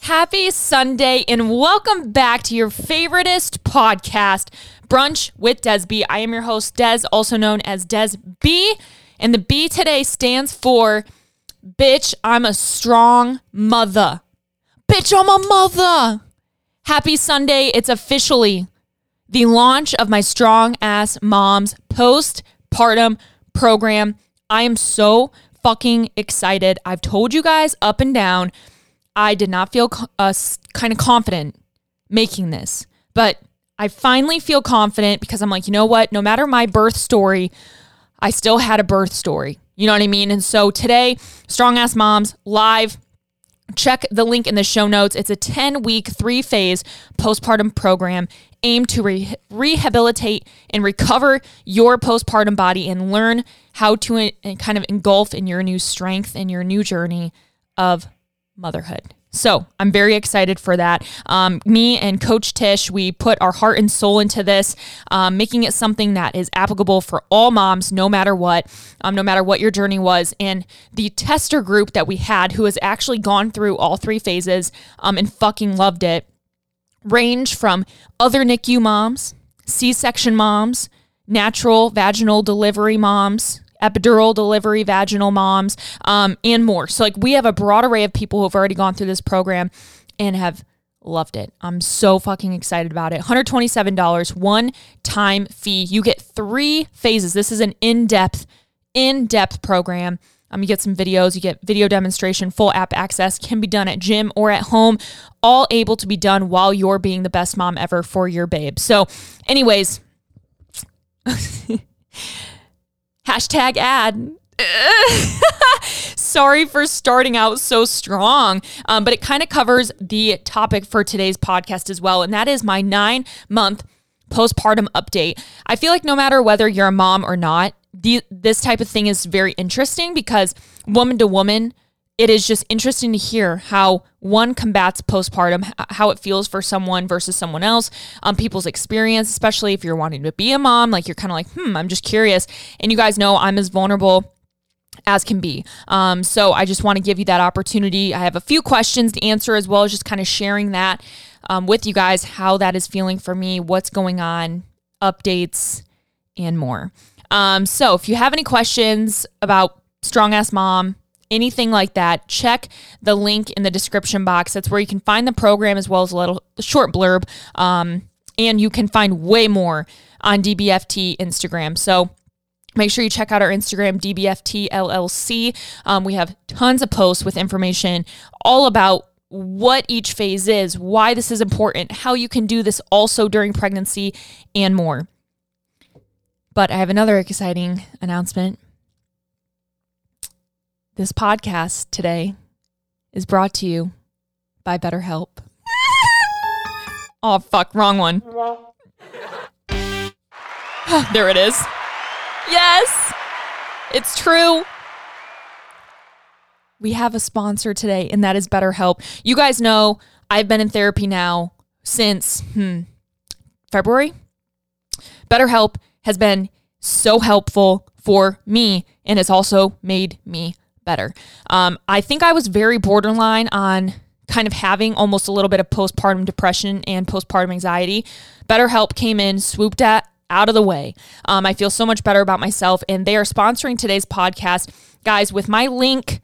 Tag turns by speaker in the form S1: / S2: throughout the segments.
S1: Happy Sunday and welcome back to your favoriteest podcast, Brunch with Des I am your host, Des, also known as Des B. And the B today stands for Bitch, I'm a strong mother. Bitch, I'm a mother. Happy Sunday. It's officially the launch of my Strong Ass Moms postpartum program. I am so fucking excited. I've told you guys up and down, I did not feel uh, kind of confident making this, but I finally feel confident because I'm like, you know what? No matter my birth story, I still had a birth story. You know what I mean? And so today, Strong Ass Moms live. Check the link in the show notes. It's a 10 week, three phase postpartum program aimed to re- rehabilitate and recover your postpartum body and learn how to uh, kind of engulf in your new strength and your new journey of motherhood. So I'm very excited for that. Um, me and Coach Tish, we put our heart and soul into this, um, making it something that is applicable for all moms, no matter what, um, no matter what your journey was. And the tester group that we had, who has actually gone through all three phases um, and fucking loved it, range from other NICU moms, C section moms, natural vaginal delivery moms, epidural delivery, vaginal moms, um, and more. So, like, we have a broad array of people who have already gone through this program and have loved it. I'm so fucking excited about it. $127, one time fee. You get three phases. This is an in depth, in depth program. Um, you get some videos, you get video demonstration, full app access, can be done at gym or at home, all able to be done while you're being the best mom ever for your babe. So, anyways, Hashtag ad. Sorry for starting out so strong, um, but it kind of covers the topic for today's podcast as well. And that is my nine month postpartum update. I feel like no matter whether you're a mom or not, the, this type of thing is very interesting because woman to woman, it is just interesting to hear how one combats postpartum, how it feels for someone versus someone else, um, people's experience, especially if you're wanting to be a mom. Like you're kind of like, hmm, I'm just curious. And you guys know I'm as vulnerable as can be. Um, so I just want to give you that opportunity. I have a few questions to answer as well as just kind of sharing that um, with you guys, how that is feeling for me, what's going on, updates, and more. Um, so if you have any questions about Strong Ass Mom, anything like that, check the link in the description box. That's where you can find the program as well as a little short blurb. Um, and you can find way more on DBFT Instagram. So make sure you check out our Instagram, DBFT LLC. Um, we have tons of posts with information all about what each phase is, why this is important, how you can do this also during pregnancy, and more. But I have another exciting announcement. This podcast today is brought to you by BetterHelp. oh, fuck, wrong one. there it is. Yes, it's true. We have a sponsor today, and that is BetterHelp. You guys know I've been in therapy now since hmm, February. BetterHelp has been so helpful for me and has also made me better. Um, I think I was very borderline on kind of having almost a little bit of postpartum depression and postpartum anxiety. BetterHelp came in, swooped at, out of the way. Um, I feel so much better about myself, and they are sponsoring today's podcast. Guys, with my link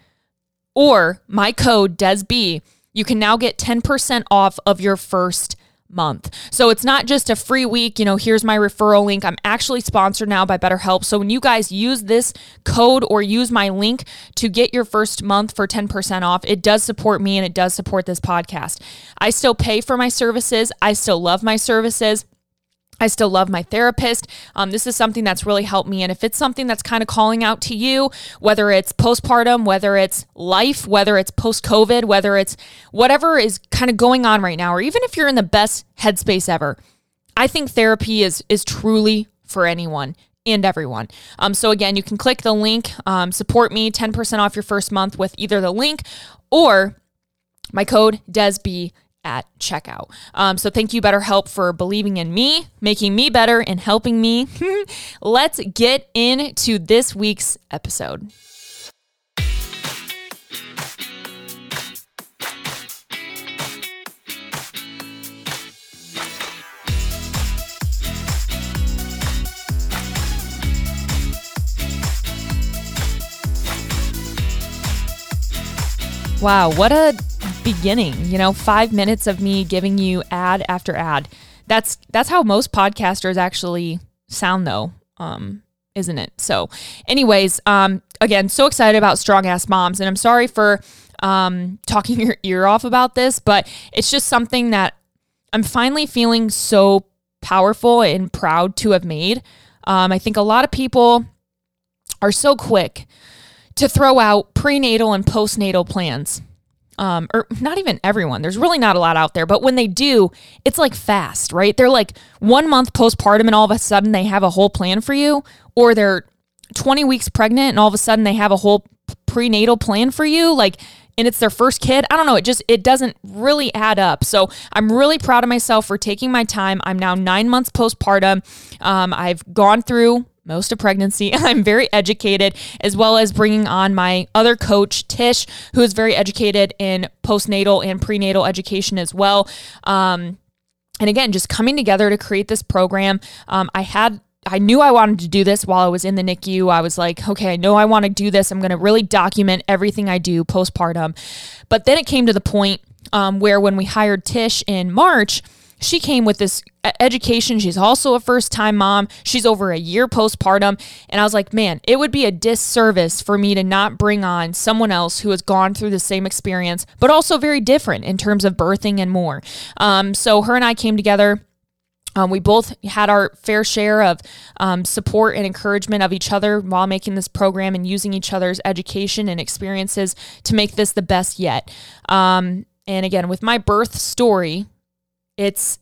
S1: or my code DESB, you can now get 10% off of your first month. So it's not just a free week, you know, here's my referral link. I'm actually sponsored now by BetterHelp. So when you guys use this code or use my link to get your first month for 10% off, it does support me and it does support this podcast. I still pay for my services. I still love my services. I still love my therapist. Um, this is something that's really helped me. And if it's something that's kind of calling out to you, whether it's postpartum, whether it's life, whether it's post COVID, whether it's whatever is kind of going on right now, or even if you're in the best headspace ever, I think therapy is is truly for anyone and everyone. Um, so again, you can click the link, um, support me, 10% off your first month with either the link or my code DESB at checkout. Um, so thank you, BetterHelp, for believing in me, making me better, and helping me. Let's get into this week's episode. Wow, what a beginning. You know, 5 minutes of me giving you ad after ad. That's that's how most podcasters actually sound though. Um isn't it? So, anyways, um again, so excited about strong ass moms and I'm sorry for um talking your ear off about this, but it's just something that I'm finally feeling so powerful and proud to have made. Um, I think a lot of people are so quick to throw out prenatal and postnatal plans. Um, or not even everyone. There's really not a lot out there, but when they do, it's like fast, right? They're like one month postpartum and all of a sudden they have a whole plan for you, or they're 20 weeks pregnant and all of a sudden they have a whole prenatal plan for you. Like, and it's their first kid. I don't know. It just, it doesn't really add up. So I'm really proud of myself for taking my time. I'm now nine months postpartum. Um, I've gone through most of pregnancy. I'm very educated, as well as bringing on my other coach, Tish, who is very educated in postnatal and prenatal education as well. Um, and again, just coming together to create this program. Um, I had I knew I wanted to do this while I was in the NICU. I was like, okay, I know I want to do this. I'm going to really document everything I do postpartum. But then it came to the point um, where when we hired Tish in March, she came with this education. She's also a first time mom. She's over a year postpartum. And I was like, man, it would be a disservice for me to not bring on someone else who has gone through the same experience, but also very different in terms of birthing and more. Um, so her and I came together. Um, we both had our fair share of um, support and encouragement of each other while making this program and using each other's education and experiences to make this the best yet. Um, and again, with my birth story, it's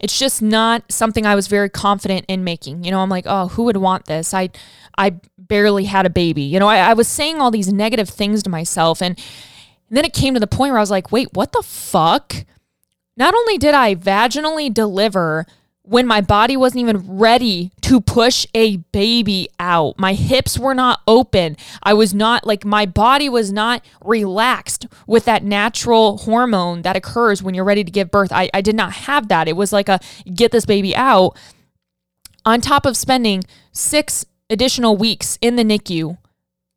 S1: it's just not something I was very confident in making. You know, I'm like, oh, who would want this? I I barely had a baby. You know, I, I was saying all these negative things to myself and, and then it came to the point where I was like, wait, what the fuck? Not only did I vaginally deliver when my body wasn't even ready to push a baby out. My hips were not open. I was not like my body was not relaxed with that natural hormone that occurs when you're ready to give birth. I, I did not have that. It was like a get this baby out. On top of spending six additional weeks in the NICU,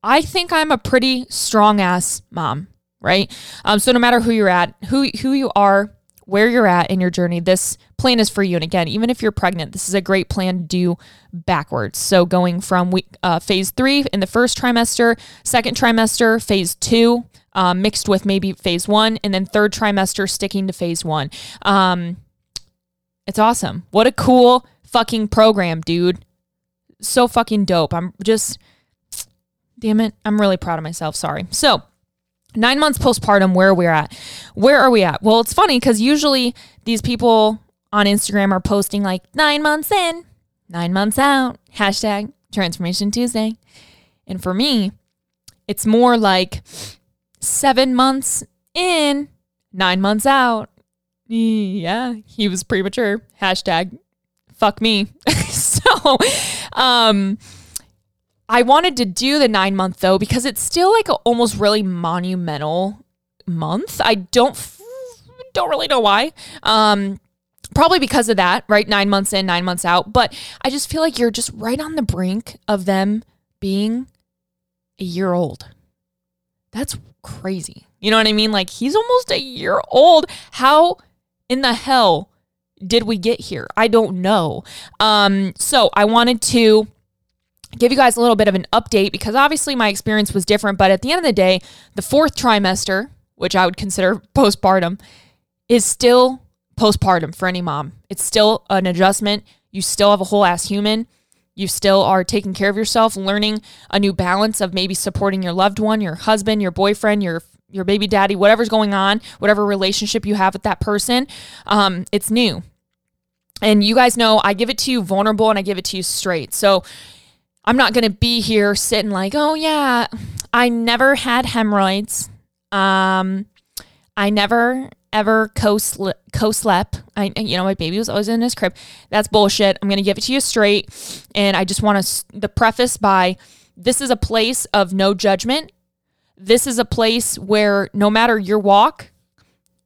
S1: I think I'm a pretty strong ass mom, right? Um, so no matter who you're at, who who you are, where you're at in your journey, this plan is for you. And again, even if you're pregnant, this is a great plan to do backwards. So going from week uh, phase three in the first trimester, second trimester, phase two, um, mixed with maybe phase one, and then third trimester sticking to phase one. Um, it's awesome. What a cool fucking program, dude. So fucking dope. I'm just, damn it. I'm really proud of myself. Sorry. So, nine months postpartum, where we're at. Where are we at? Well, it's funny because usually these people on Instagram are posting like nine months in, nine months out, hashtag transformation Tuesday. And for me, it's more like seven months in, nine months out. Yeah, he was premature. Hashtag fuck me. so, um, I wanted to do the nine month though because it's still like almost really monumental month. I don't don't really know why. Um, probably because of that, right? Nine months in, nine months out. But I just feel like you're just right on the brink of them being a year old. That's crazy. You know what I mean? Like he's almost a year old. How in the hell did we get here? I don't know. Um, so I wanted to give you guys a little bit of an update because obviously my experience was different. But at the end of the day, the fourth trimester, which I would consider postpartum, is still postpartum for any mom. It's still an adjustment. You still have a whole ass human. You still are taking care of yourself, learning a new balance of maybe supporting your loved one, your husband, your boyfriend, your your baby daddy, whatever's going on, whatever relationship you have with that person. Um, it's new. And you guys know I give it to you vulnerable and I give it to you straight. So I'm not going to be here sitting like, oh, yeah, I never had hemorrhoids. Um, I never ever co-slept. I, you know, my baby was always in his crib. That's bullshit. I'm going to give it to you straight. And I just want to, the preface by this is a place of no judgment. This is a place where no matter your walk,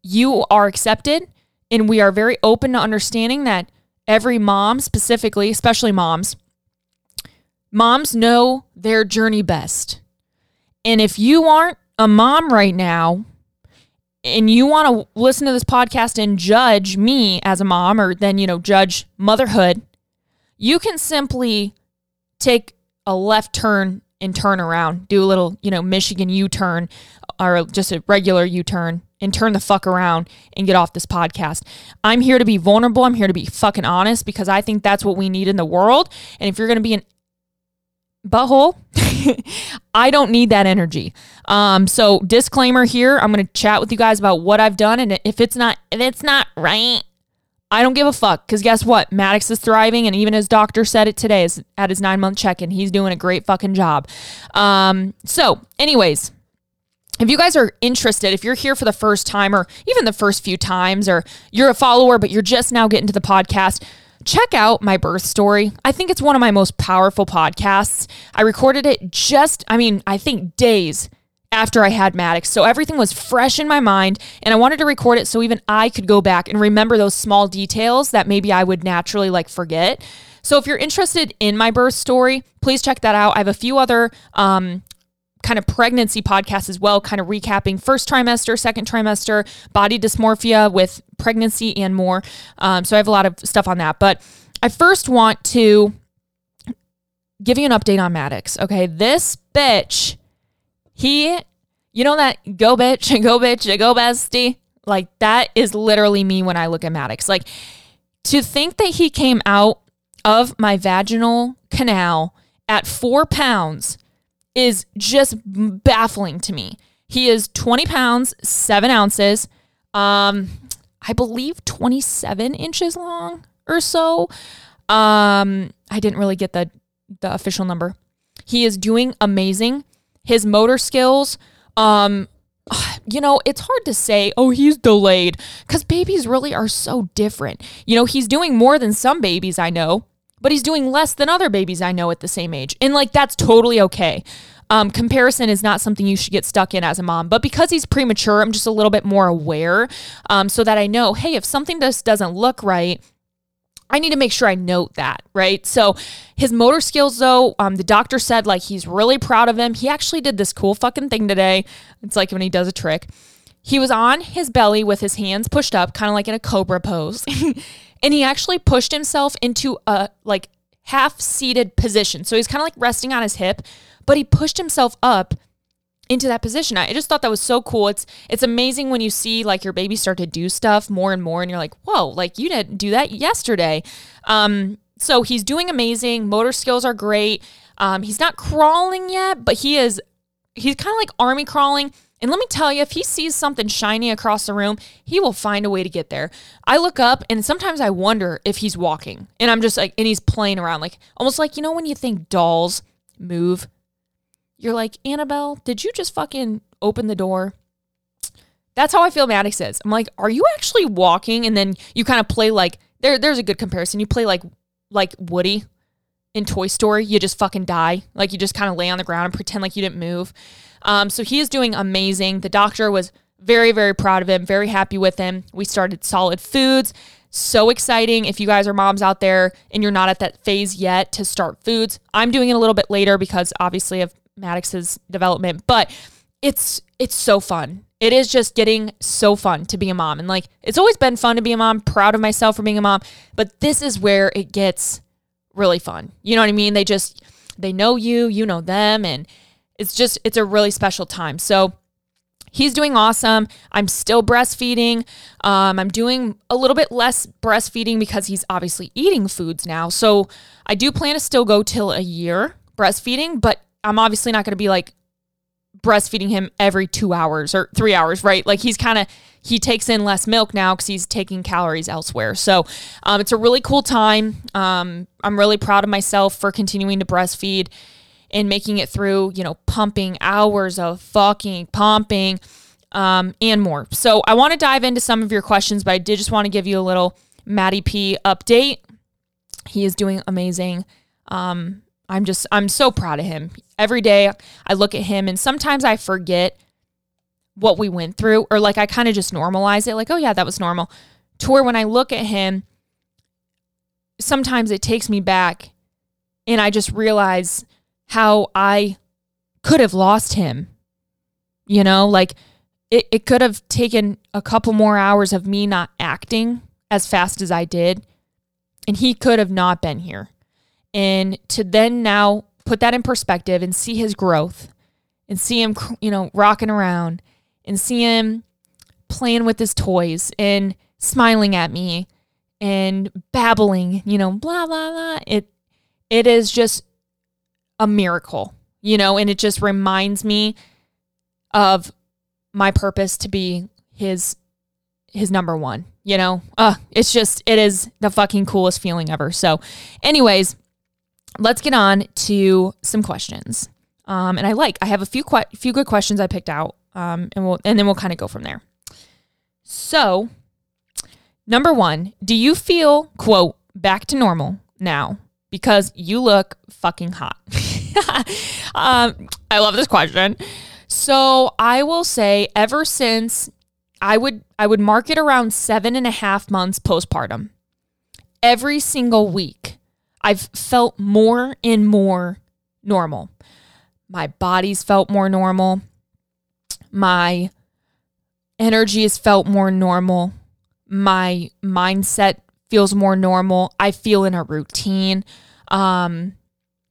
S1: you are accepted. And we are very open to understanding that every mom, specifically, especially moms, moms know their journey best. And if you aren't a mom right now and you want to listen to this podcast and judge me as a mom or then, you know, judge motherhood, you can simply take a left turn and turn around, do a little, you know, Michigan U turn or just a regular U turn and turn the fuck around and get off this podcast. I'm here to be vulnerable. I'm here to be fucking honest because I think that's what we need in the world. And if you're going to be an butthole, I don't need that energy. Um, so disclaimer here, I'm to chat with you guys about what I've done. And if it's not, if it's not right, I don't give a fuck because guess what? Maddox is thriving, and even his doctor said it today is at his nine month check in. He's doing a great fucking job. Um, so, anyways, if you guys are interested, if you're here for the first time or even the first few times, or you're a follower but you're just now getting to the podcast, check out my birth story. I think it's one of my most powerful podcasts. I recorded it just, I mean, I think days after I had Maddox. So everything was fresh in my mind and I wanted to record it so even I could go back and remember those small details that maybe I would naturally like forget. So if you're interested in my birth story, please check that out. I have a few other um, kind of pregnancy podcast as well, kind of recapping first trimester, second trimester, body dysmorphia with pregnancy and more. Um, so I have a lot of stuff on that. But I first want to give you an update on Maddox. Okay. This bitch he, you know that go bitch, go bitch, go bestie? Like that is literally me when I look at Maddox. Like to think that he came out of my vaginal canal at four pounds is just baffling to me. He is 20 pounds, seven ounces. Um, I believe 27 inches long or so. Um, I didn't really get the the official number. He is doing amazing his motor skills. Um, you know, it's hard to say, oh, he's delayed because babies really are so different. You know, he's doing more than some babies I know, but he's doing less than other babies I know at the same age. And like, that's totally okay. Um, comparison is not something you should get stuck in as a mom, but because he's premature, I'm just a little bit more aware um, so that I know, hey, if something just doesn't look right, I need to make sure I note that, right? So his motor skills, though, um, the doctor said like he's really proud of him. He actually did this cool fucking thing today. It's like when he does a trick. He was on his belly with his hands pushed up, kind of like in a cobra pose, and he actually pushed himself into a like half seated position. So he's kind of like resting on his hip, but he pushed himself up into that position. I just thought that was so cool. It's it's amazing when you see like your baby start to do stuff more and more and you're like, "Whoa, like you didn't do that yesterday." Um so he's doing amazing. Motor skills are great. Um he's not crawling yet, but he is he's kind of like army crawling. And let me tell you, if he sees something shiny across the room, he will find a way to get there. I look up and sometimes I wonder if he's walking. And I'm just like and he's playing around like almost like you know when you think dolls move you're like, Annabelle, did you just fucking open the door? That's how I feel Maddox is. I'm like, are you actually walking? And then you kind of play like there there's a good comparison. You play like like Woody in Toy Story. You just fucking die. Like you just kind of lay on the ground and pretend like you didn't move. Um, so he is doing amazing. The doctor was very, very proud of him, very happy with him. We started solid foods. So exciting. If you guys are moms out there and you're not at that phase yet to start foods, I'm doing it a little bit later because obviously of Maddox's development, but it's it's so fun. It is just getting so fun to be a mom. And like it's always been fun to be a mom, proud of myself for being a mom, but this is where it gets really fun. You know what I mean? They just they know you, you know them and it's just it's a really special time. So he's doing awesome. I'm still breastfeeding. Um, I'm doing a little bit less breastfeeding because he's obviously eating foods now. So I do plan to still go till a year breastfeeding, but I'm obviously not going to be like breastfeeding him every two hours or three hours, right? Like he's kind of he takes in less milk now because he's taking calories elsewhere. So um, it's a really cool time. Um, I'm really proud of myself for continuing to breastfeed and making it through, you know, pumping hours of fucking pumping um, and more. So I want to dive into some of your questions, but I did just want to give you a little Maddie P update. He is doing amazing. Um, I'm just, I'm so proud of him. Every day I look at him and sometimes I forget what we went through or like I kind of just normalize it like, oh yeah, that was normal. To where when I look at him, sometimes it takes me back and I just realize how I could have lost him. You know, like it, it could have taken a couple more hours of me not acting as fast as I did, and he could have not been here. And to then now put that in perspective and see his growth and see him, you know, rocking around and see him playing with his toys and smiling at me and babbling, you know, blah blah blah. It it is just a miracle, you know, and it just reminds me of my purpose to be his his number one, you know? Uh, it's just it is the fucking coolest feeling ever. So, anyways, let's get on to some questions. Um, and I like I have a few que- few good questions I picked out. Um, and we'll and then we'll kind of go from there. So, number one, do you feel quote back to normal now because you look fucking hot? um, I love this question. So I will say, ever since I would I would mark it around seven and a half months postpartum, every single week, I've felt more and more normal. My body's felt more normal. My energy has felt more normal. My mindset feels more normal. I feel in a routine, um,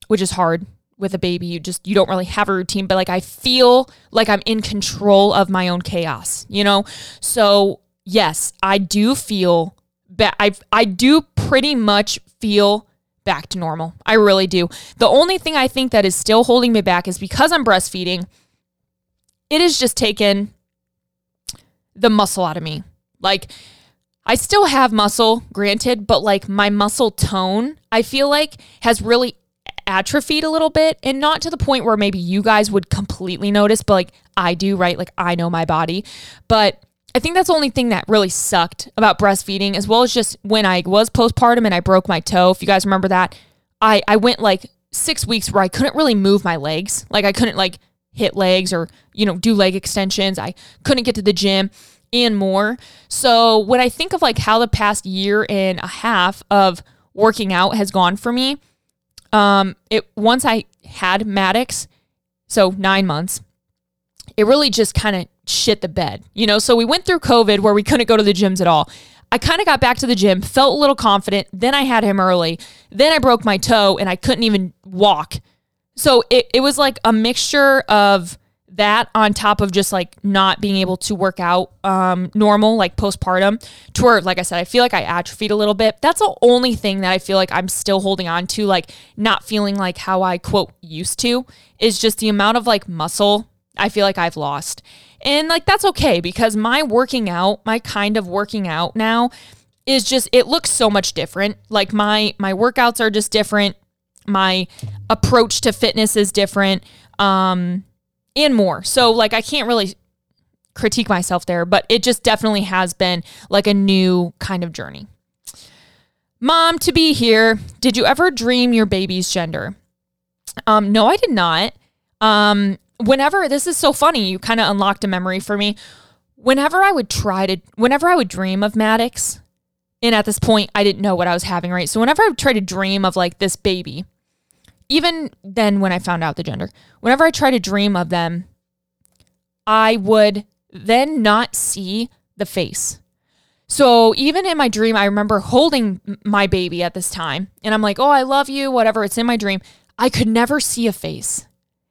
S1: which is hard with a baby. You just you don't really have a routine, but like I feel like I'm in control of my own chaos, you know? So, yes, I do feel ba- I I do pretty much feel back to normal. I really do. The only thing I think that is still holding me back is because I'm breastfeeding. It has just taken the muscle out of me. Like I still have muscle, granted, but like my muscle tone, I feel like has really atrophied a little bit and not to the point where maybe you guys would completely notice, but like I do, right? Like I know my body. But I think that's the only thing that really sucked about breastfeeding, as well as just when I was postpartum and I broke my toe. If you guys remember that, I, I went like six weeks where I couldn't really move my legs. Like I couldn't like hit legs or, you know, do leg extensions. I couldn't get to the gym and more. So when I think of like how the past year and a half of working out has gone for me, um, it once I had Maddox, so nine months, it really just kind of shit the bed, you know. So we went through COVID where we couldn't go to the gyms at all. I kind of got back to the gym, felt a little confident. Then I had him early. Then I broke my toe and I couldn't even walk. So it, it was like a mixture of that on top of just like not being able to work out um, normal, like postpartum, to where, like I said, I feel like I atrophied a little bit. That's the only thing that I feel like I'm still holding on to, like not feeling like how I quote used to, is just the amount of like muscle I feel like I've lost. And like that's okay because my working out, my kind of working out now is just it looks so much different. Like my my workouts are just different. My approach to fitness is different. Um and more. So like I can't really critique myself there, but it just definitely has been like a new kind of journey. Mom to be here. Did you ever dream your baby's gender? Um no, I did not. Um whenever this is so funny, you kind of unlocked a memory for me. Whenever I would try to whenever I would dream of Maddox, and at this point I didn't know what I was having, right? So whenever I would try to dream of like this baby, even then when I found out the gender, whenever I try to dream of them, I would then not see the face. So even in my dream, I remember holding my baby at this time and I'm like, oh, I love you, whatever. It's in my dream. I could never see a face.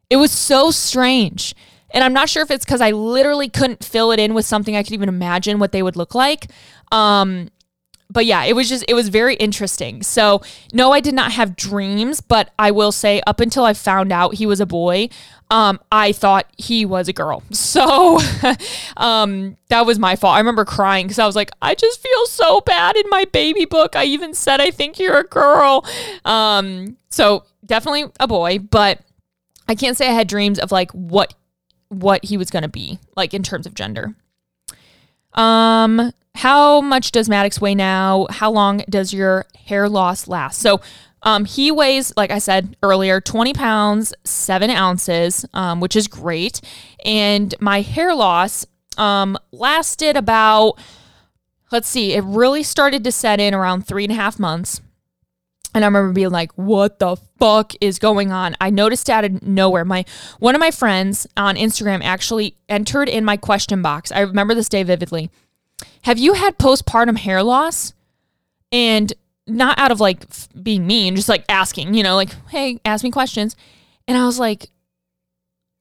S1: It was so strange. And I'm not sure if it's because I literally couldn't fill it in with something I could even imagine what they would look like. Um, but yeah, it was just, it was very interesting. So, no, I did not have dreams, but I will say, up until I found out he was a boy, um, I thought he was a girl. So, um, that was my fault. I remember crying because I was like, I just feel so bad in my baby book. I even said, I think you're a girl. Um, so, definitely a boy, but I can't say I had dreams of like what what he was going to be like in terms of gender. Um, how much does Maddox weigh now? How long does your hair loss last? So, um, he weighs, like I said earlier, 20 pounds, seven ounces, um, which is great. And my hair loss um, lasted about, let's see, it really started to set in around three and a half months. And I remember being like, what the fuck is going on? I noticed out of nowhere. My one of my friends on Instagram actually entered in my question box. I remember this day vividly. Have you had postpartum hair loss? And not out of like being mean, just like asking, you know, like, hey, ask me questions. And I was like,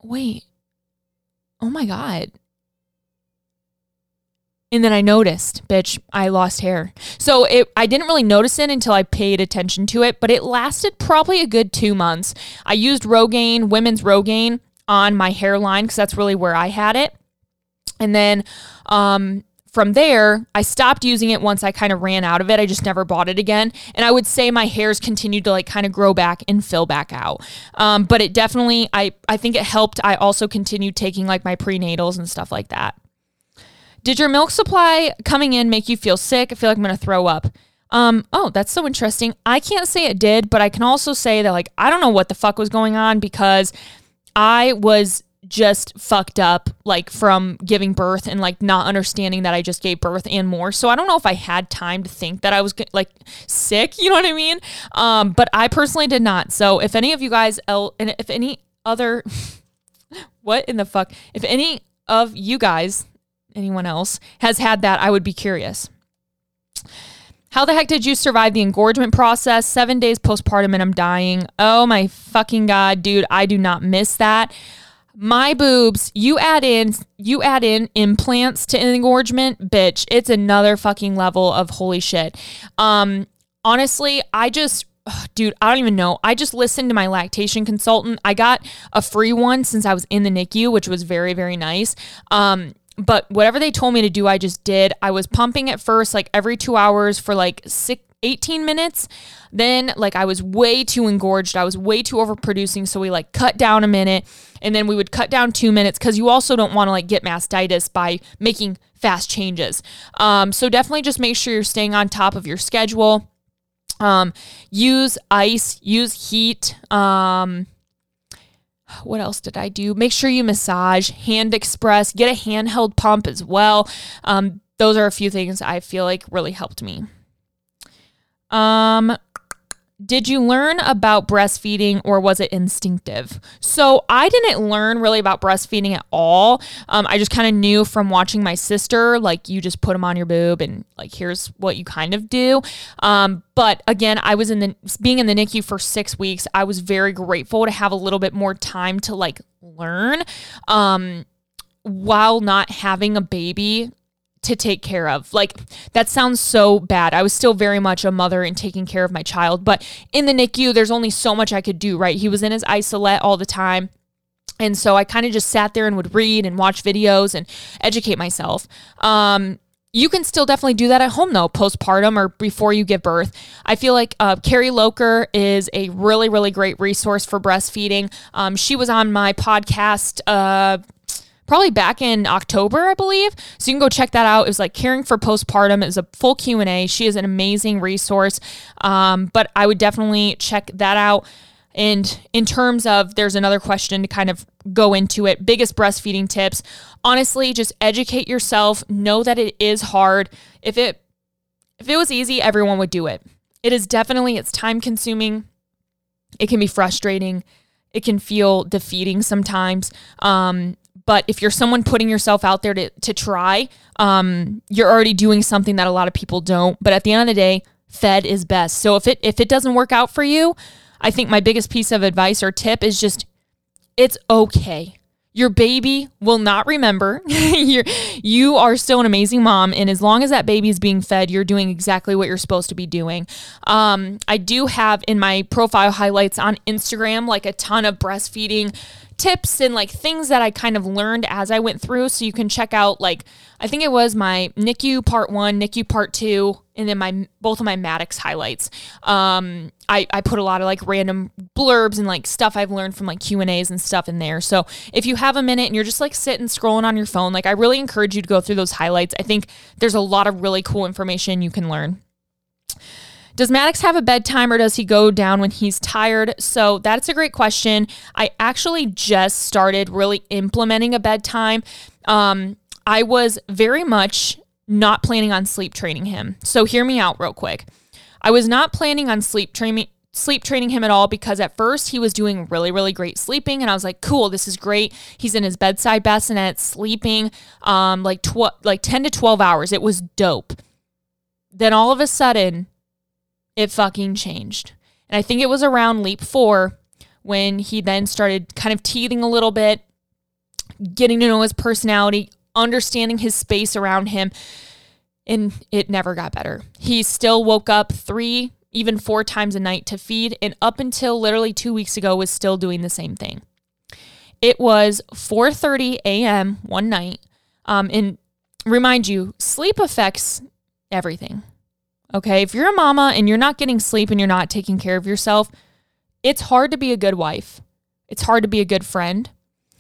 S1: wait, oh my God. And then I noticed, bitch, I lost hair. So it I didn't really notice it until I paid attention to it, but it lasted probably a good 2 months. I used Rogaine, women's Rogaine on my hairline cuz that's really where I had it. And then um from there, I stopped using it once I kind of ran out of it. I just never bought it again. And I would say my hairs continued to like kind of grow back and fill back out. Um, but it definitely, I, I think it helped. I also continued taking like my prenatals and stuff like that. Did your milk supply coming in make you feel sick? I feel like I'm going to throw up. Um, oh, that's so interesting. I can't say it did, but I can also say that like I don't know what the fuck was going on because I was just fucked up like from giving birth and like not understanding that I just gave birth and more. So I don't know if I had time to think that I was like sick, you know what I mean? Um but I personally did not. So if any of you guys el- and if any other what in the fuck? If any of you guys, anyone else has had that, I would be curious. How the heck did you survive the engorgement process? Seven days postpartum and I'm dying. Oh my fucking God, dude. I do not miss that my boobs, you add in you add in implants to engorgement, bitch, it's another fucking level of holy shit. Um honestly, I just dude, I don't even know. I just listened to my lactation consultant. I got a free one since I was in the NICU, which was very very nice. Um but whatever they told me to do, I just did. I was pumping at first like every 2 hours for like 6 18 minutes. Then, like, I was way too engorged. I was way too overproducing. So we like cut down a minute and then we would cut down two minutes because you also don't want to like get mastitis by making fast changes. Um, so definitely just make sure you're staying on top of your schedule. Um, use ice, use heat. Um, what else did I do? Make sure you massage, hand express, get a handheld pump as well. Um, those are a few things I feel like really helped me. Um, did you learn about breastfeeding or was it instinctive? So I didn't learn really about breastfeeding at all. Um, I just kind of knew from watching my sister, like you just put them on your boob and like here's what you kind of do. Um, but again, I was in the being in the NICU for six weeks. I was very grateful to have a little bit more time to like learn. Um, while not having a baby to take care of. Like that sounds so bad. I was still very much a mother and taking care of my child, but in the NICU, there's only so much I could do, right? He was in his isolette all the time. And so I kind of just sat there and would read and watch videos and educate myself. Um, you can still definitely do that at home though, postpartum or before you give birth. I feel like uh, Carrie Loker is a really, really great resource for breastfeeding. Um, she was on my podcast uh, probably back in October, I believe. So you can go check that out. It was like caring for postpartum. It was a full Q and A. She is an amazing resource. Um, but I would definitely check that out. And in terms of, there's another question to kind of go into it. Biggest breastfeeding tips. Honestly, just educate yourself. Know that it is hard. If it if it was easy, everyone would do it. It is definitely it's time consuming. It can be frustrating. It can feel defeating sometimes. Um, but if you're someone putting yourself out there to, to try, um, you're already doing something that a lot of people don't. But at the end of the day, fed is best. So if it if it doesn't work out for you, I think my biggest piece of advice or tip is just it's okay. Your baby will not remember. you're, you are still an amazing mom. And as long as that baby is being fed, you're doing exactly what you're supposed to be doing. Um, I do have in my profile highlights on Instagram like a ton of breastfeeding tips and like things that I kind of learned as I went through. So you can check out like I think it was my NICU part one, NICU part two, and then my both of my Maddox highlights. Um, I, I put a lot of like random blurbs and like stuff I've learned from like Q and A's and stuff in there. So if you have a minute and you're just like sitting scrolling on your phone, like I really encourage you to go through those highlights. I think there's a lot of really cool information you can learn. Does Maddox have a bedtime or does he go down when he's tired? So that's a great question. I actually just started really implementing a bedtime. Um, I was very much not planning on sleep training him. So hear me out real quick. I was not planning on sleep training sleep training him at all because at first he was doing really really great sleeping and I was like cool this is great he's in his bedside bassinet sleeping um like tw- like 10 to 12 hours it was dope then all of a sudden it fucking changed and I think it was around leap 4 when he then started kind of teething a little bit getting to know his personality understanding his space around him and it never got better. He still woke up 3 even four times a night to feed, and up until literally two weeks ago was still doing the same thing. It was 4:30 a.m. one night, um, and remind you, sleep affects everything. Okay, if you're a mama and you're not getting sleep and you're not taking care of yourself, it's hard to be a good wife. It's hard to be a good friend.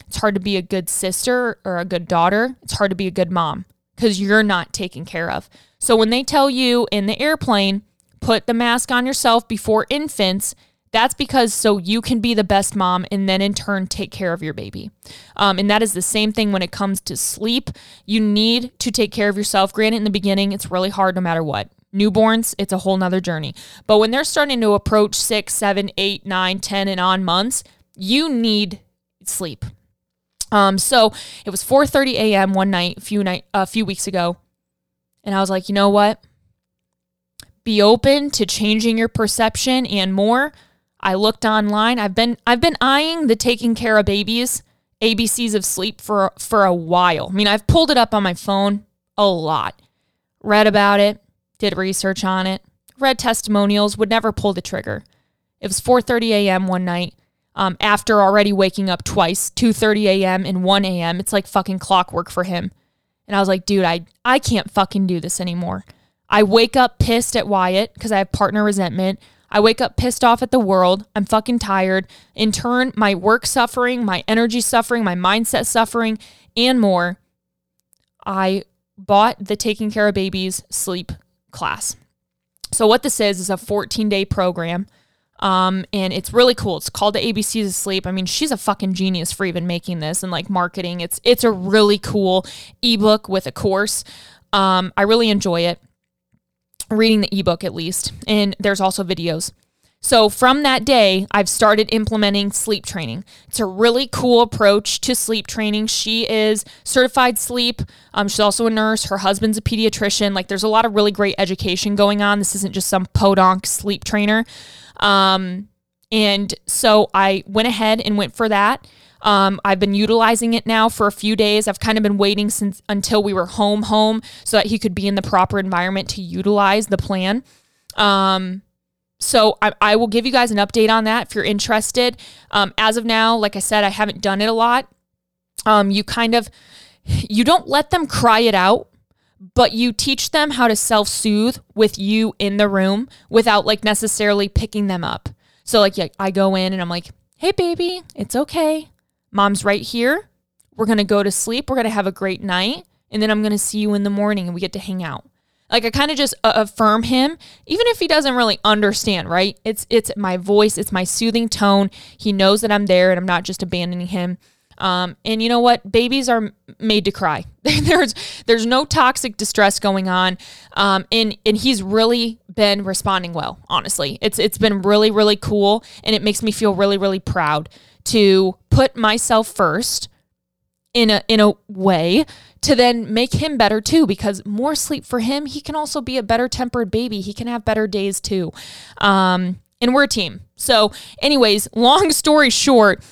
S1: It's hard to be a good sister or a good daughter. It's hard to be a good mom because you're not taken care of. So when they tell you in the airplane, put the mask on yourself before infants, that's because so you can be the best mom and then in turn take care of your baby. Um, and that is the same thing when it comes to sleep. You need to take care of yourself. Granted, in the beginning, it's really hard no matter what. Newborns, it's a whole nother journey. But when they're starting to approach six, seven, eight, nine, ten, and on months, you need sleep. Um, so it was 4:30 a.m. one night, a few night, a few weeks ago, and I was like, you know what? be open to changing your perception and more. I looked online. I've been I've been eyeing the Taking Cara Babies ABCs of sleep for for a while. I mean, I've pulled it up on my phone a lot. Read about it, did research on it, read testimonials, would never pull the trigger. It was 4:30 a.m. one night. Um, after already waking up twice, 2:30 a.m. and 1 a.m. It's like fucking clockwork for him. And I was like, dude, I I can't fucking do this anymore. I wake up pissed at Wyatt because I have partner resentment. I wake up pissed off at the world. I'm fucking tired. In turn, my work suffering, my energy suffering, my mindset suffering, and more. I bought the Taking Cara Babies sleep class. So, what this is, is a 14 day program. Um, and it's really cool. It's called the ABCs of Sleep. I mean, she's a fucking genius for even making this and like marketing. It's it's a really cool ebook with a course. Um, I really enjoy it reading the ebook at least, and there's also videos. So from that day, I've started implementing sleep training. It's a really cool approach to sleep training. She is certified sleep. Um, she's also a nurse. Her husband's a pediatrician. Like there's a lot of really great education going on. This isn't just some podonk sleep trainer. Um, and so I went ahead and went for that. Um, I've been utilizing it now for a few days. I've kind of been waiting since until we were home home so that he could be in the proper environment to utilize the plan. Um, so I, I, will give you guys an update on that if you're interested. Um, as of now, like I said, I haven't done it a lot. Um, you kind of you don't let them cry it out, but you teach them how to self-soothe with you in the room without like necessarily picking them up. So like yeah, I go in and I'm like, "Hey baby, it's okay. Mom's right here. We're to go to sleep. We're to have a great night. And then I'm to see you in the morning and we get to hang out. Like I kind of just uh, affirm him, even if he doesn't really understand, right? It's it's my voice, it's my soothing tone. He knows that I'm there and I'm not just abandoning him. Um, and you know what? Babies are made to cry. there's there's no toxic distress going on, um, and and he's really been responding well. Honestly, it's it's been really really cool, and it makes me feel really really proud to put myself first in a in a way to then make him better too because more sleep for him he can also be a better tempered baby. He can have better days too. Um, and we're a team. So anyways long story short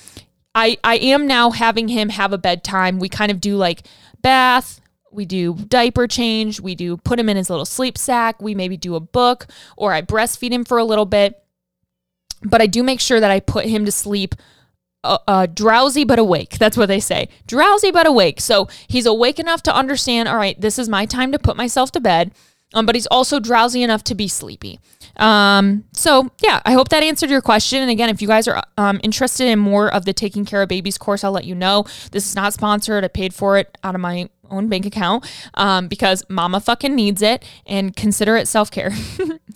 S1: i i am now having him have a bedtime. We kind of do like bath we do diaper change we do put him in his little sleep sack we maybe do a book or i breastfeed him for a little bit. But i do make sure that i put him to sleep uh, uh, drowsy but awake. That's what they say. Drowsy but awake. So he's awake enough to understand, all right, this is my time to put myself to bed. Um, but he's also drowsy enough to be sleepy. Um, so yeah, I hope that answered your question. And again, if you guys are um, interested in more of the Taking Cara Babies course, I'll let you know. This is not sponsored. I paid for it out of my own bank account um, because mama fucking needs it and consider it self care.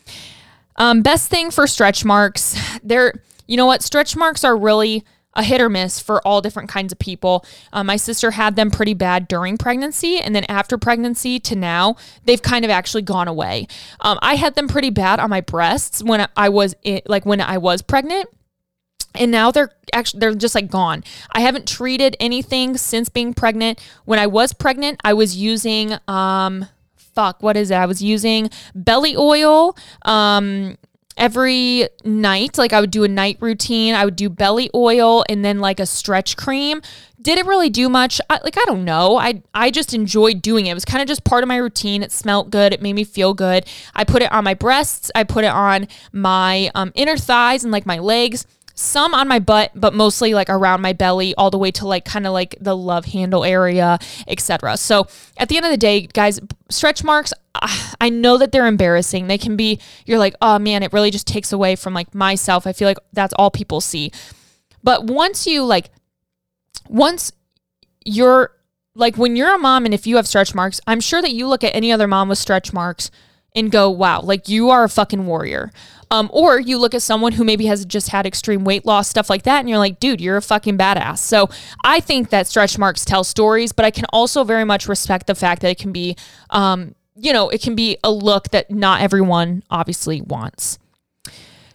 S1: um, best thing for stretch marks, they're, you know what, stretch marks are really a hit or miss for all different kinds of people. Uh, my sister had them pretty bad during pregnancy, and then after pregnancy to now, they've kind of actually gone away. Um, I had them pretty bad on my breasts when I was in, like when I was pregnant and now they're actually they're just like gone. I haven't treated anything since being pregnant. When I was pregnant, I was using um fuck, what is it? I was using belly oil um every night. Like I would do a night routine. I would do belly oil and then like a stretch cream. Did it really do much? I, like I don't know. I I just enjoyed doing it. It was kind of just part of my routine. It smelled good. It made me feel good. I put it on my breasts. I put it on my um, inner thighs and like my legs some on my butt, but mostly like around my belly, all the way to like kind of like the love handle area, etc. So at the end of the day, guys, stretch marks, ah, I know that they're embarrassing. They can be, you're like, oh man, it really just takes away from like myself. I feel like that's all people see. But once you like, once you're like, when you're a mom and if you have stretch marks, I'm sure that you look at any other mom with stretch marks and go, wow, like you are a fucking warrior. Um, or you look at someone who maybe has just had extreme weight loss, stuff like that, and you're like, dude, you're a fucking badass. So I think that stretch marks tell stories, but I can also very much respect the fact that it can be, um, you know, it can be a look that not everyone obviously wants.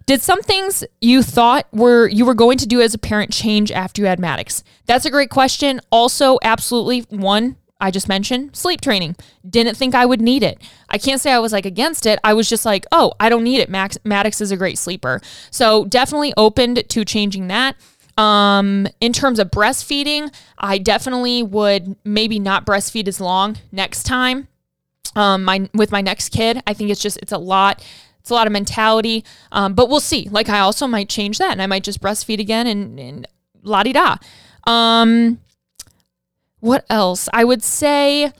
S1: Did some things you thought were you were going to do as a parent change after you had Maddox? That's a great question. Also, absolutely one I just mentioned sleep training. Didn't think I would need it. I can't say I was like against it. I was just like, oh, I don't need it. Max Maddox is a great sleeper. So definitely opened to changing that. Um, in terms of breastfeeding, I definitely would maybe not breastfeed as long next time. Um, my with my next kid, I think it's just it's a lot. It's a lot of mentality. Um, but we'll see. Like I also might change that, and I might just breastfeed again, and, and la di da. Um, what else? I would say,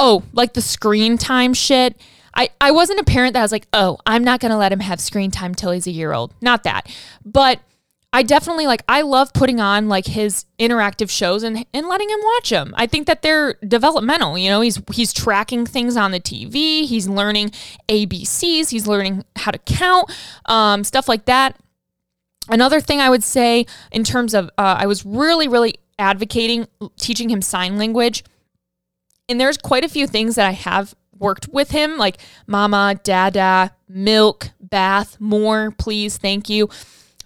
S1: oh, like the screen time shit. I, I wasn't a parent that was like, oh, I'm not going to let him have screen time till he's a year old. Not that. But I definitely like, I love putting on like his interactive shows and, and letting him watch them. I think that they're developmental. You know, he's, he's tracking things on the TV, he's learning ABCs, he's learning how to count, um, stuff like that. Another thing I would say in terms of, uh, I was really, really advocating teaching him sign language. And there's quite a few things that I have worked with him, like mama, dada, milk, bath, more, please, thank you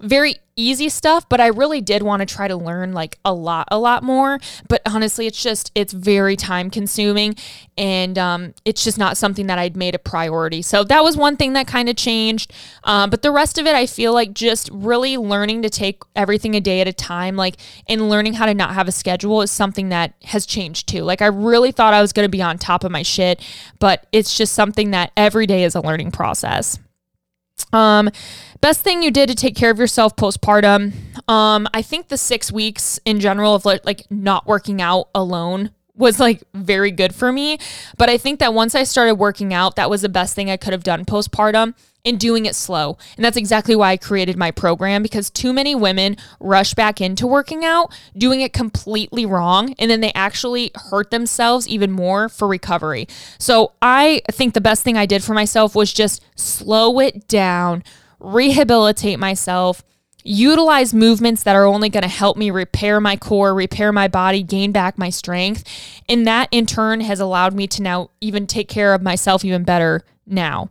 S1: very easy stuff, but I really did want to try to learn like a lot, a lot more. But honestly, it's just, it's very time consuming and um, it's just not something that I'd made a priority. So that was one thing that kind of changed. Um, but the rest of it, I feel like just really learning to take everything a day at a time, like, and learning how to not have a schedule is something that has changed too. Like, I really thought I was going to be on top of my shit, but it's just something that every day is a learning process. Um, best thing you did to take care of yourself postpartum. Um, I think the six weeks in general of like, like not working out alone was like very good for me. But I think that once I started working out, that was the best thing I could have done postpartum and doing it slow. And that's exactly why I created my program because too many women rush back into working out, doing it completely wrong, and then they actually hurt themselves even more for recovery. So I think the best thing I did for myself was just slow it down, rehabilitate myself utilize movements that are only going to help me repair my core, repair my body, gain back my strength. And that in turn has allowed me to now even take care of myself even better now.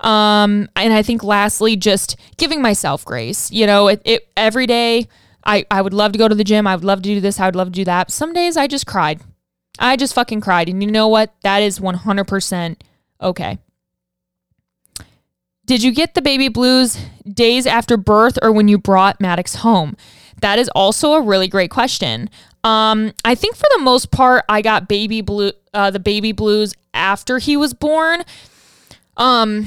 S1: Um, and I think lastly, just giving myself grace. You know, it, it every day I, I would love to go to the gym. I would love to do this. I would love to do that. Some days I just cried. I just fucking cried. And you know what? That is 100% okay. Did you get the baby blues days after birth or when you brought Maddox home? That is also a really great question. Um, I think for the most part, I got baby blue, uh, the baby blues after he was born. Um,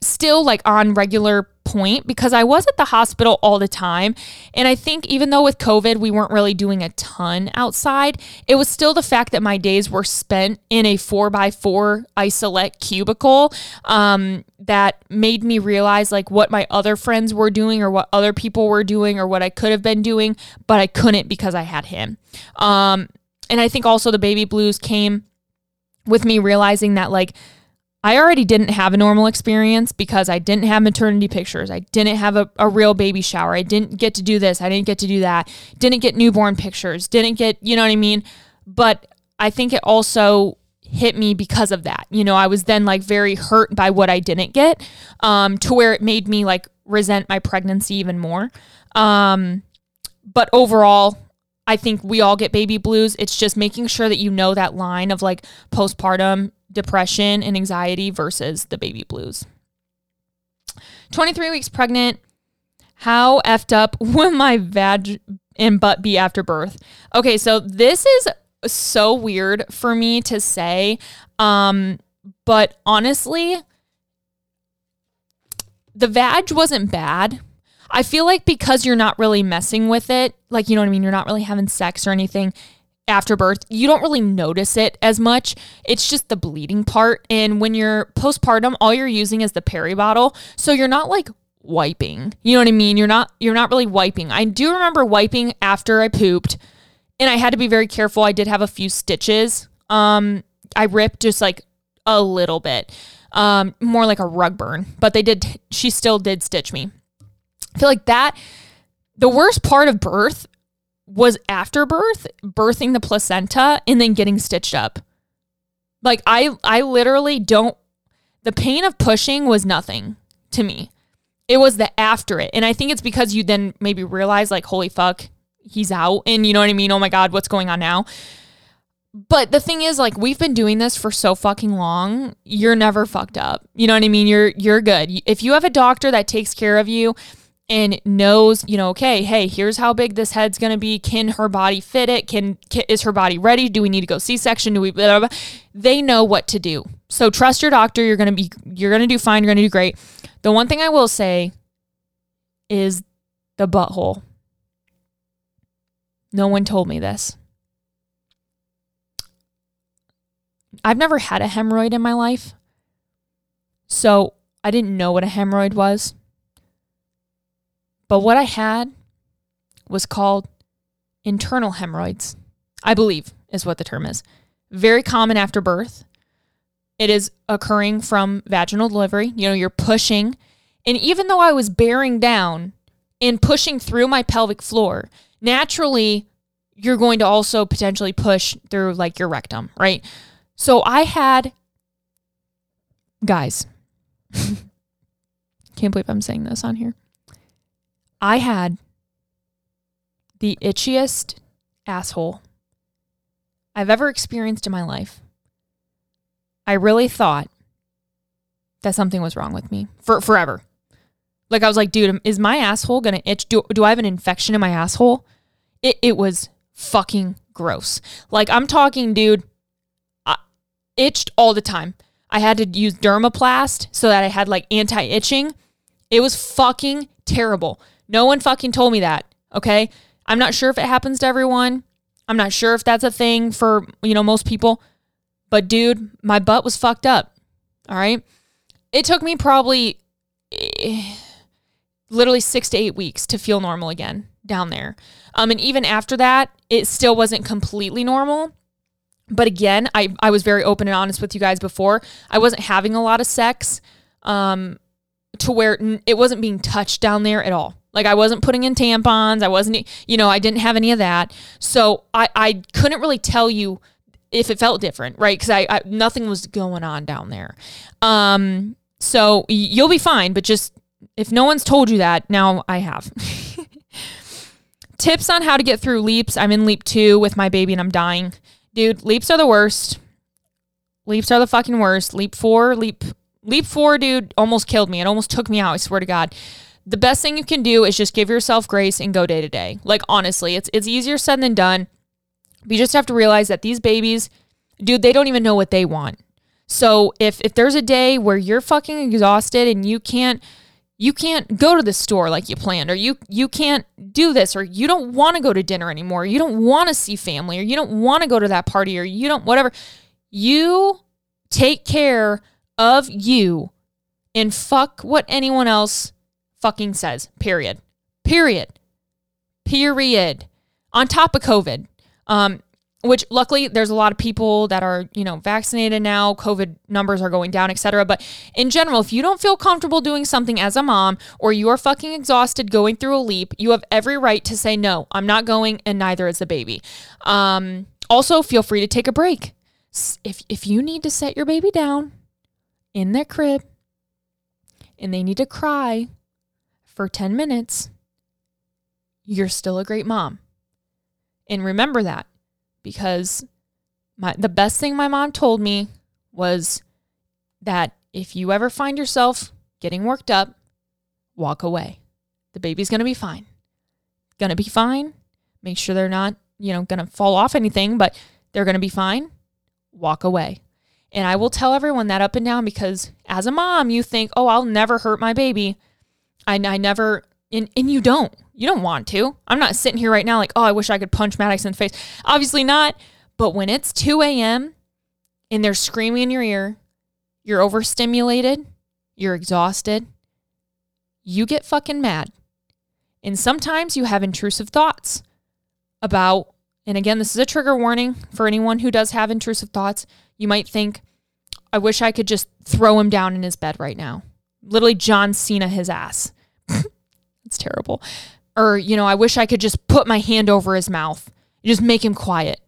S1: still like on regular point because I was at the hospital all the time. And I think even though with COVID, we weren't really doing a ton outside, it was still the fact that my days were spent in a four by four isolate cubicle um, that made me realize like what my other friends were doing or what other people were doing or what I could have been doing, but I couldn't because I had him. Um, and I think also the baby blues came with me realizing that like I already didn't have a normal experience because I didn't have maternity pictures. I didn't have a, a real baby shower. I didn't get to do this. I didn't get to do that. Didn't get newborn pictures. Didn't get, you know what I mean? But I think it also hit me because of that. You know, I was then like very hurt by what I didn't get um, to where it made me like resent my pregnancy even more. Um, but overall, I think we all get baby blues. It's just making sure that you know that line of like postpartum depression and anxiety versus the baby blues. 23 weeks pregnant. How effed up will my vag and butt be after birth? Okay, so this is so weird for me to say. Um, but honestly, the vag wasn't bad. I feel like because you're not really messing with it, like, you know what I mean? You're not really having sex or anything after birth, you don't really notice it as much. It's just the bleeding part. And when you're postpartum, all you're using is the peri bottle. So you're not like wiping. You know what I mean? You're not you're not really wiping. I do remember wiping after I pooped and I had to be very careful. I did have a few stitches. Um I ripped just like a little bit. Um more like a rug burn, but they did she still did stitch me. I feel like that the worst part of birth was after birth, birthing the placenta and then getting stitched up. Like I I literally don't the pain of pushing was nothing to me. It was the after it. And I think it's because you then maybe realize like holy fuck, he's out and you know what I mean? Oh my god, what's going on now? But the thing is like we've been doing this for so fucking long, you're never fucked up. You know what I mean? You're you're good. If you have a doctor that takes care of you and knows, you know, okay, hey, here's how big this head's going to be. Can her body fit it? Can, can, is her body ready? Do we need to go C-section? Do we blah, blah, blah. They know what to do. So trust your doctor. You're going to be you're going to do fine. You're going to do great. The one thing I will say is the butthole. No one told me this. I've never had a hemorrhoid in my life. So I didn't know what a hemorrhoid was. But what I had was called internal hemorrhoids, I believe is what the term is. Very common after birth. It is occurring from vaginal delivery. You know, you're pushing. And even though I was bearing down and pushing through my pelvic floor, naturally, you're going to also potentially push through like your rectum, right? So I had, guys, can't believe I'm saying this on here. I had the itchiest asshole I've ever experienced in my life. I really thought that something was wrong with me for forever. Like I was like, dude, is my asshole gonna itch? Do, do I have an infection in my asshole? It it was fucking gross. Like I'm talking, dude, I itched all the time. I had to use Dermoplast so that I had like anti-itching. It was fucking terrible. No one fucking told me that. Okay. I'm not sure if it happens to everyone. I'm not sure if that's a thing for, you know, most people. But dude, my butt was fucked up. All right. It took me probably eh, literally six to eight weeks to feel normal again down there. Um, and even after that, it still wasn't completely normal. But again, I, I was very open and honest with you guys before. I wasn't having a lot of sex um, to where it wasn't being touched down there at all. Like I wasn't putting in tampons. I wasn't, you know, I didn't have any of that. So I, I couldn't really tell you if it felt different, right? Because I, I, nothing was going on down there. Um, so you'll be fine, but just if no one's told you that, now I have. Tips on how to get through leaps. I'm in leap two with my baby and I'm dying. Dude, leaps are the worst. Leaps are the fucking worst. Leap four, leap leap four, dude, almost killed me. It almost took me out. I swear to God the best thing you can do is just give yourself grace and go day to day. Like honestly, it's it's easier said than done. You just have to realize that these babies, dude, they don't even know what they want. So if if there's a day where you're fucking exhausted and you can't you can't go to the store like you planned or you you can't do this or you don't want to go to dinner anymore, you don't want to see family or you don't want to go to that party or you don't whatever, you take care of you and fuck what anyone else fucking says. Period. Period. Period. On top of COVID. Um, which luckily there's a lot of people that are, you know, vaccinated now, COVID numbers are going down, etc. But in general, if you don't feel comfortable doing something as a mom or you are fucking exhausted going through a leap, you have every right to say no. I'm not going and neither is the baby. Um also feel free to take a break. If if you need to set your baby down in their crib and they need to cry for 10 minutes, you're still a great mom. And remember that because my the best thing my mom told me was that if you ever find yourself getting worked up, walk away. The baby's going to be fine. Going to be fine. Make sure they're not, you know, going to fall off anything, but they're going to be fine. Walk away. And I will tell everyone that up and down because as a mom, you think, oh, I'll never hurt my baby. I, I never, and, and you don't. You don't want to. I'm not sitting here right now like, oh, I wish I could punch Maddox in the face. Obviously not. But when it's 2 a.m. and they're screaming in your ear, you're overstimulated, you're exhausted, you get fucking mad. And sometimes you have intrusive thoughts about, and again, this is a trigger warning for anyone who does have intrusive thoughts. You might think, I wish I could just throw him down in his bed right now. Literally, John Cena his ass. It's terrible. Or, you know, I wish I could just put my hand over his mouth, just make him quiet.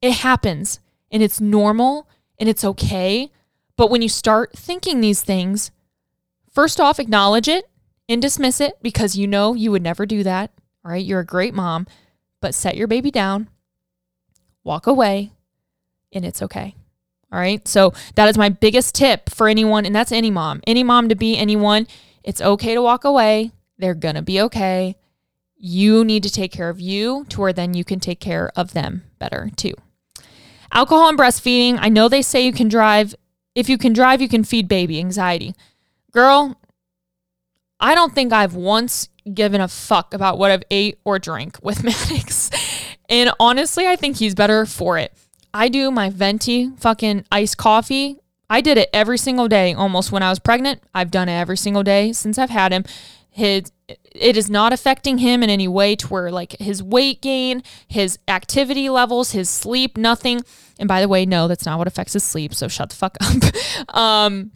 S1: It happens and it's normal and it's okay. But when you start thinking these things, first off, acknowledge it and dismiss it because you know you would never do that. All right. You're a great mom, but set your baby down, walk away, and it's okay. All right. So that is my biggest tip for anyone, and that's any mom, any mom to be anyone. It's okay to walk away. They're going to be okay. You need to take care of you to where then you can take care of them better too. Alcohol and breastfeeding. I know they say you can drive. If you can drive, you can feed baby anxiety. Girl, I don't think I've once given a fuck about what I've ate or drank with Maddox. And honestly, I think he's better for it. I do my venti fucking iced coffee. I did it every single day almost when I was pregnant. I've done it every single day since I've had him. His it is not affecting him in any way to where like his weight gain, his activity levels, his sleep, nothing. And by the way, no, that's not what affects his sleep. So shut the fuck up. um,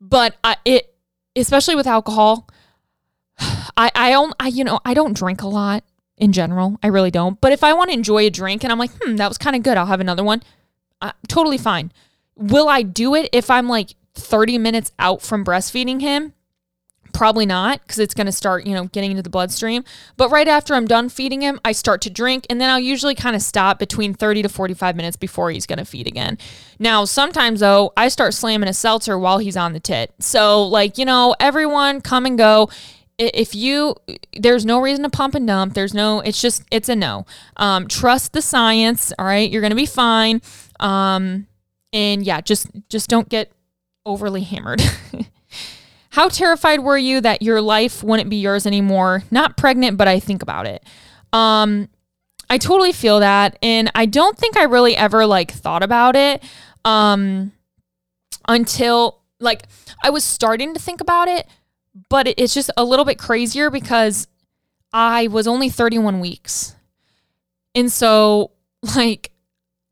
S1: but I, it, especially with alcohol, I, I don't, I, you know, I don't drink a lot in general. I really don't. But if I want to enjoy a drink and I'm like, hmm, that was kind of good, I'll have another one. Totally fine. Will I do it if I'm like 30 minutes out from breastfeeding him? Probably not because it's going to start, you know, getting into the bloodstream. But right after I'm done feeding him, I start to drink and then I'll usually kind of stop between 30 to 45 minutes before he's going to feed again. Now, sometimes though, I start slamming a seltzer while he's on the tit. So, like, you know, everyone come and go if you there's no reason to pump and dump there's no it's just it's a no um, trust the science all right you're gonna be fine um, and yeah just just don't get overly hammered how terrified were you that your life wouldn't be yours anymore not pregnant but i think about it um, i totally feel that and i don't think i really ever like thought about it um, until like i was starting to think about it but it's just a little bit crazier because I was only 31 weeks. And so, like,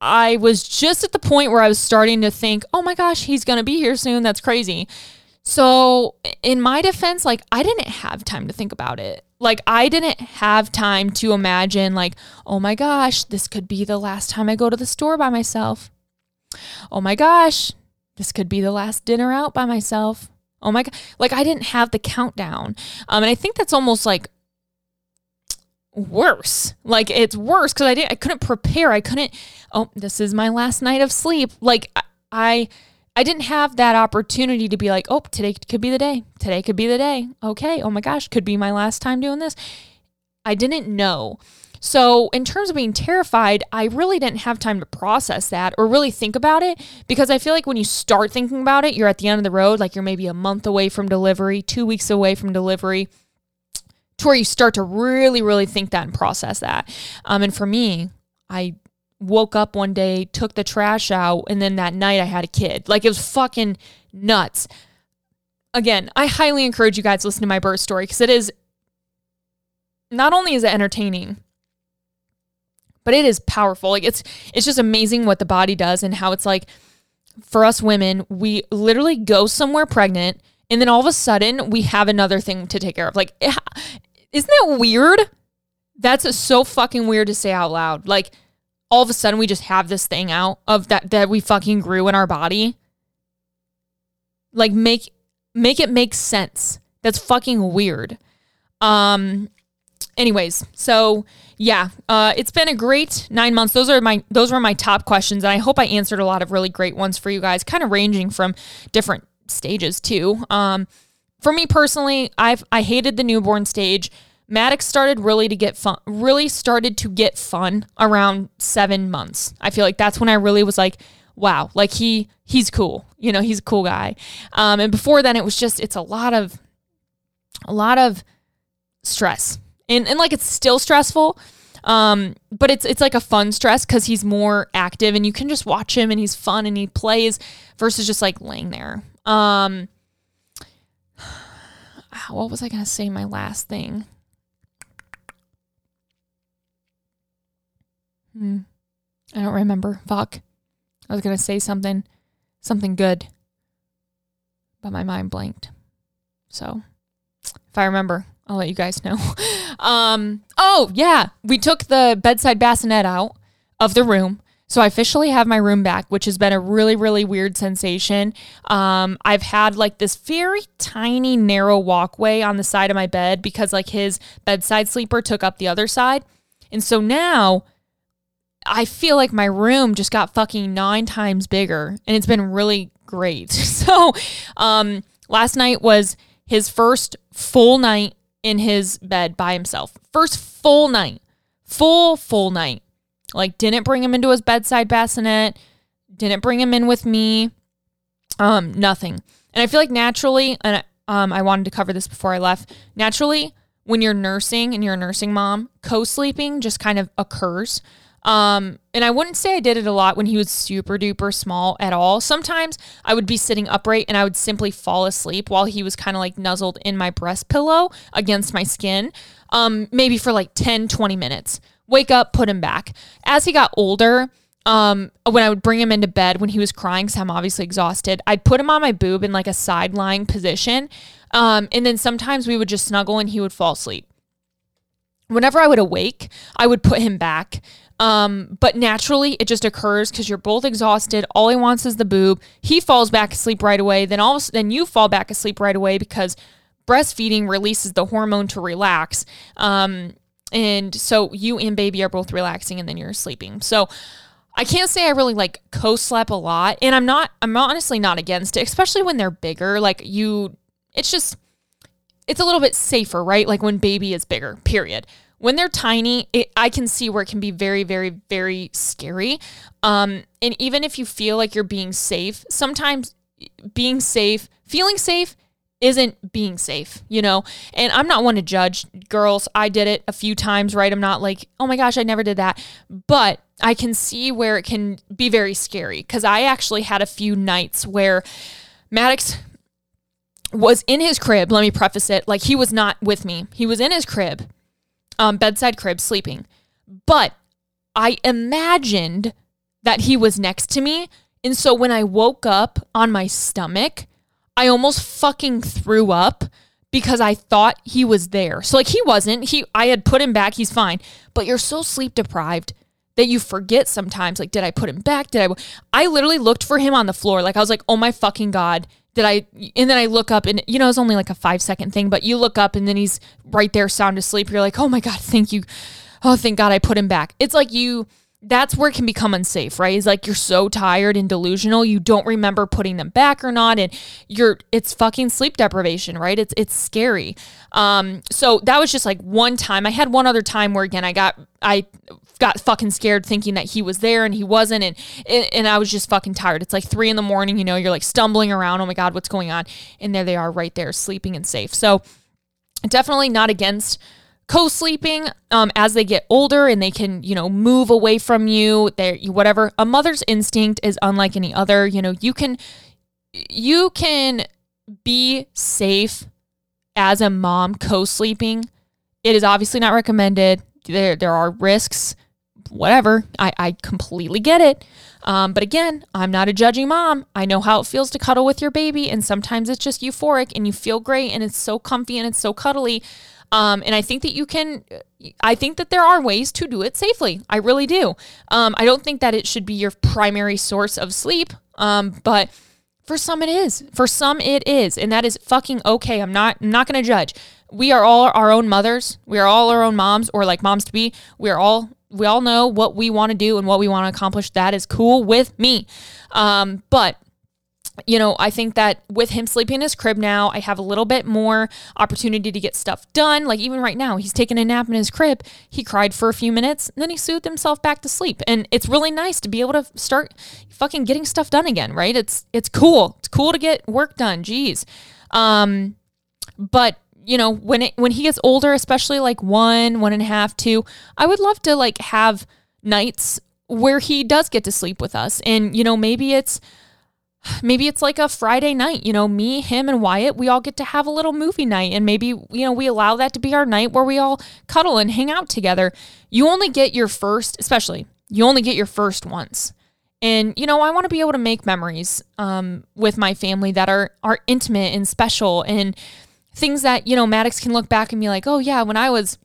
S1: I was just at the point where I was starting to think, oh my gosh, he's going to be here soon. That's crazy. So, in my defense, like, I didn't have time to think about it. Like, I didn't have time to imagine, like, oh my gosh, this could be the last time I go to the store by myself. Oh my gosh, this could be the last dinner out by myself. Oh my god! Like I didn't have the countdown, um, and I think that's almost like worse. Like it's worse because I didn't. I couldn't prepare. I couldn't. Oh, this is my last night of sleep. Like I, I didn't have that opportunity to be like, oh, today could be the day. Today could be the day. Okay. Oh my gosh, could be my last time doing this. I didn't know. So, in terms of being terrified, I really didn't have time to process that or really think about it because I feel like when you start thinking about it, you're at the end of the road, like you're maybe a month away from delivery, two weeks away from delivery, to where you start to really, really think that and process that. Um, and for me, I woke up one day, took the trash out, and then that night I had a kid. Like it was fucking nuts. Again, I highly encourage you guys to listen to my birth story because it is not only is it entertaining, but it is powerful. Like it's it's just amazing what the body does and how it's like for us women, we literally go somewhere pregnant and then all of a sudden we have another thing to take care of. Like isn't that weird? That's so fucking weird to say out loud. Like all of a sudden we just have this thing out of that that we fucking grew in our body. Like make make it make sense. That's fucking weird. Um anyways, so yeah, uh, it's been a great nine months. Those are my those were my top questions, and I hope I answered a lot of really great ones for you guys, kind of ranging from different stages too. Um, for me personally, I've I hated the newborn stage. Maddox started really to get fun, really started to get fun around seven months. I feel like that's when I really was like, wow, like he he's cool. You know, he's a cool guy. Um, and before then, it was just it's a lot of a lot of stress and and like it's still stressful. Um, but it's it's like a fun stress because he's more active and you can just watch him and he's fun and he plays versus just like laying there. Um, what was I gonna say? My last thing. Hmm. I don't remember. Fuck. I was gonna say something, something good, but my mind blanked. So, if I remember, I'll let you guys know. um, oh, yeah. We took the bedside bassinet out of the room. So I officially have my room back, which has been a really, really weird sensation. Um, I've had like this very tiny, narrow walkway on the side of my bed because like his bedside sleeper took up the other side. And so now I feel like my room just got fucking nine times bigger and it's been really great. So um, last night was his first full night in his bed by himself. First full night, full, full night. Like, didn't bring him into his bedside bassinet, didn't bring him in with me, um, nothing. And I feel like naturally, and um, I wanted to cover this before I left, naturally, when you're nursing and you're a nursing mom, co sleeping just kind of occurs. Um, and I wouldn't say I did it a lot when he was super duper small at all. Sometimes I would be sitting upright and I would simply fall asleep while he was kind of like nuzzled in my breast pillow against my skin, um, maybe for like 10, 20 minutes. Wake up, put him back. As he got older, um, when I would bring him into bed when he was crying, so I'm obviously exhausted, I'd put him on my boob in like a side lying position. Um, and then sometimes we would just snuggle and he would fall asleep. Whenever I would awake, I would put him back. Um, but naturally, it just occurs because you're both exhausted. All he wants is the boob. He falls back asleep right away. Then all then you fall back asleep right away because breastfeeding releases the hormone to relax. Um, and so you and baby are both relaxing, and then you're sleeping. So I can't say I really like co-slept a lot, and I'm not. I'm honestly not against it, especially when they're bigger. Like you, it's just it's a little bit safer, right? Like when baby is bigger. Period when they're tiny, it, I can see where it can be very, very, very scary. Um, and even if you feel like you're being safe, sometimes being safe, feeling safe isn't being safe, you know? And I'm not one to judge girls. I did it a few times, right? I'm not like, oh my gosh, I never did that. But I can see where it can be very scary because I actually had a few nights where Maddox was in his crib. Let me preface it like he was not with me, he was in his crib um, bedside crib sleeping. But I imagined that he was next to me. And so when I woke up on my stomach, I almost fucking threw up because I thought he was there. So like he wasn't. He I had put him back. He's fine. But you're so sleep deprived that you forget sometimes like did I put him back? Did I I literally looked for him on the floor. Like I was like, "Oh my fucking god did I and then I look up and you know it's only like a five second thing, but you look up and then he's right there sound asleep. You're like, oh my God, thank you. Oh, thank God I put him back. It's like you that's where it can become unsafe, right? It's like you're so tired and delusional, you don't remember putting them back or not, and you're it's fucking sleep deprivation, right? It's it's scary. Um, so that was just like one time. I had one other time where again I got I got fucking scared thinking that he was there and he wasn't and, and I was just fucking tired. It's like three in the morning, you know, you're like stumbling around. Oh my God, what's going on? And there they are right there sleeping and safe. So definitely not against co-sleeping um, as they get older and they can you know move away from you they whatever a mother's instinct is unlike any other you know you can you can be safe as a mom co-sleeping it is obviously not recommended there there are risks whatever. I, I completely get it. Um, but again, I'm not a judging mom. I know how it feels to cuddle with your baby, and sometimes it's just euphoric and you feel great and it's so comfy and it's so cuddly. Um, and I think that you can, I think that there are ways to do it safely. I really do. Um, I don't think that it should be your primary source of sleep, um, but for some it is. For some it is, and that is fucking okay. I'm not, I'm not going to judge. We are all our own mothers. We are all our own moms, or like moms to be. We are all we all know what we want to do and what we want to accomplish. That is cool with me. Um, but you know, I think that with him sleeping in his crib now, I have a little bit more opportunity to get stuff done. Like even right now, he's taking a nap in his crib. He cried for a few minutes, then he soothed himself back to sleep. And it's really nice to be able to start fucking getting stuff done again, right? It's it's cool. It's cool to get work done. Jeez. Um, but you know, when it when he gets older, especially like one, one and a half, two, I would love to like have nights where he does get to sleep with us. And, you know, maybe it's maybe it's like a Friday night, you know, me, him, and Wyatt, we all get to have a little movie night. And maybe, you know, we allow that to be our night where we all cuddle and hang out together. You only get your first, especially, you only get your first once. And, you know, I want to be able to make memories um, with my family that are are intimate and special and things that, you know, Maddox can look back and be like, oh yeah, when I was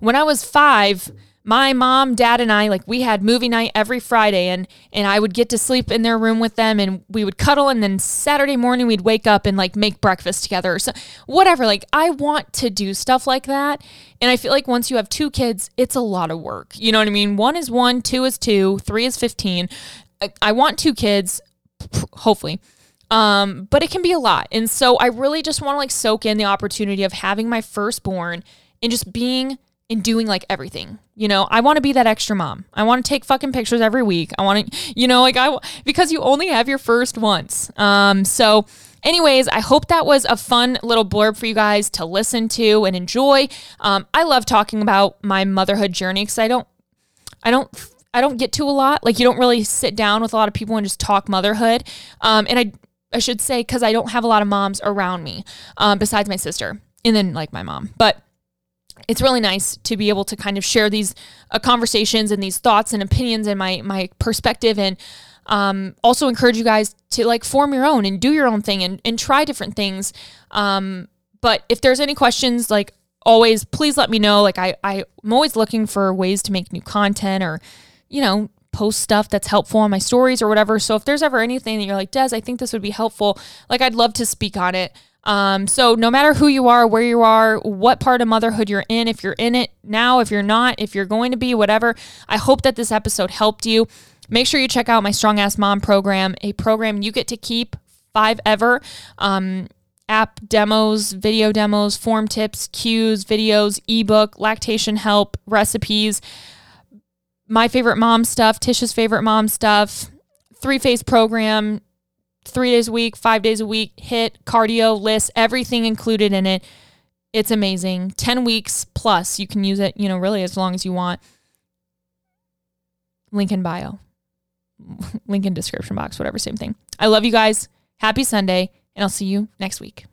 S1: when I was five, my mom, dad, and I, like we had movie night every Friday and and I would get to sleep in their room with them and we would cuddle and then Saturday morning we'd wake up and like make breakfast together or so whatever. Like I want to do stuff like that. And I feel like once you have two kids, it's a lot of work. You know what I mean? One is one, two is two, three is 15. I, I want two kids, hopefully. Um, but it can be a lot. And so I really just want to like soak in the opportunity of having my firstborn and just being and doing like everything. You know, I want to be that extra mom. I want to take fucking pictures every week. I want to, you know, like I because you only have your first once. Um so anyways, I hope that was a fun little blurb for you guys to listen to and enjoy. Um I love talking about my motherhood journey cuz I don't I don't I don't get to a lot. Like you don't really sit down with a lot of people and just talk motherhood. Um and I I should say cuz I don't have a lot of moms around me um besides my sister and then like my mom. But it's really nice to be able to kind of share these uh, conversations and these thoughts and opinions and my my perspective and um, also encourage you guys to like form your own and do your own thing and, and try different things um, but if there's any questions like always please let me know like I, i'm always looking for ways to make new content or you know post stuff that's helpful on my stories or whatever so if there's ever anything that you're like des i think this would be helpful like i'd love to speak on it um, so no matter who you are, where you are, what part of motherhood you're in, if you're in it now, if you're not, if you're going to be, whatever, I hope that this episode helped you. Make sure you check out my Strong Ass Mom program, a program you get to keep five ever. Um, app demos, video demos, form tips, cues, videos, ebook, lactation help, recipes, my favorite mom stuff, Tisha's favorite mom stuff, three phase program, three days a week, five days a week, hit, cardio, list, everything included in it. It's amazing. 10 weeks plus. You can use it, you know, really as long as you want. Link in bio, link in description box, whatever, same thing. I love you guys. Happy Sunday, and I'll see you next week.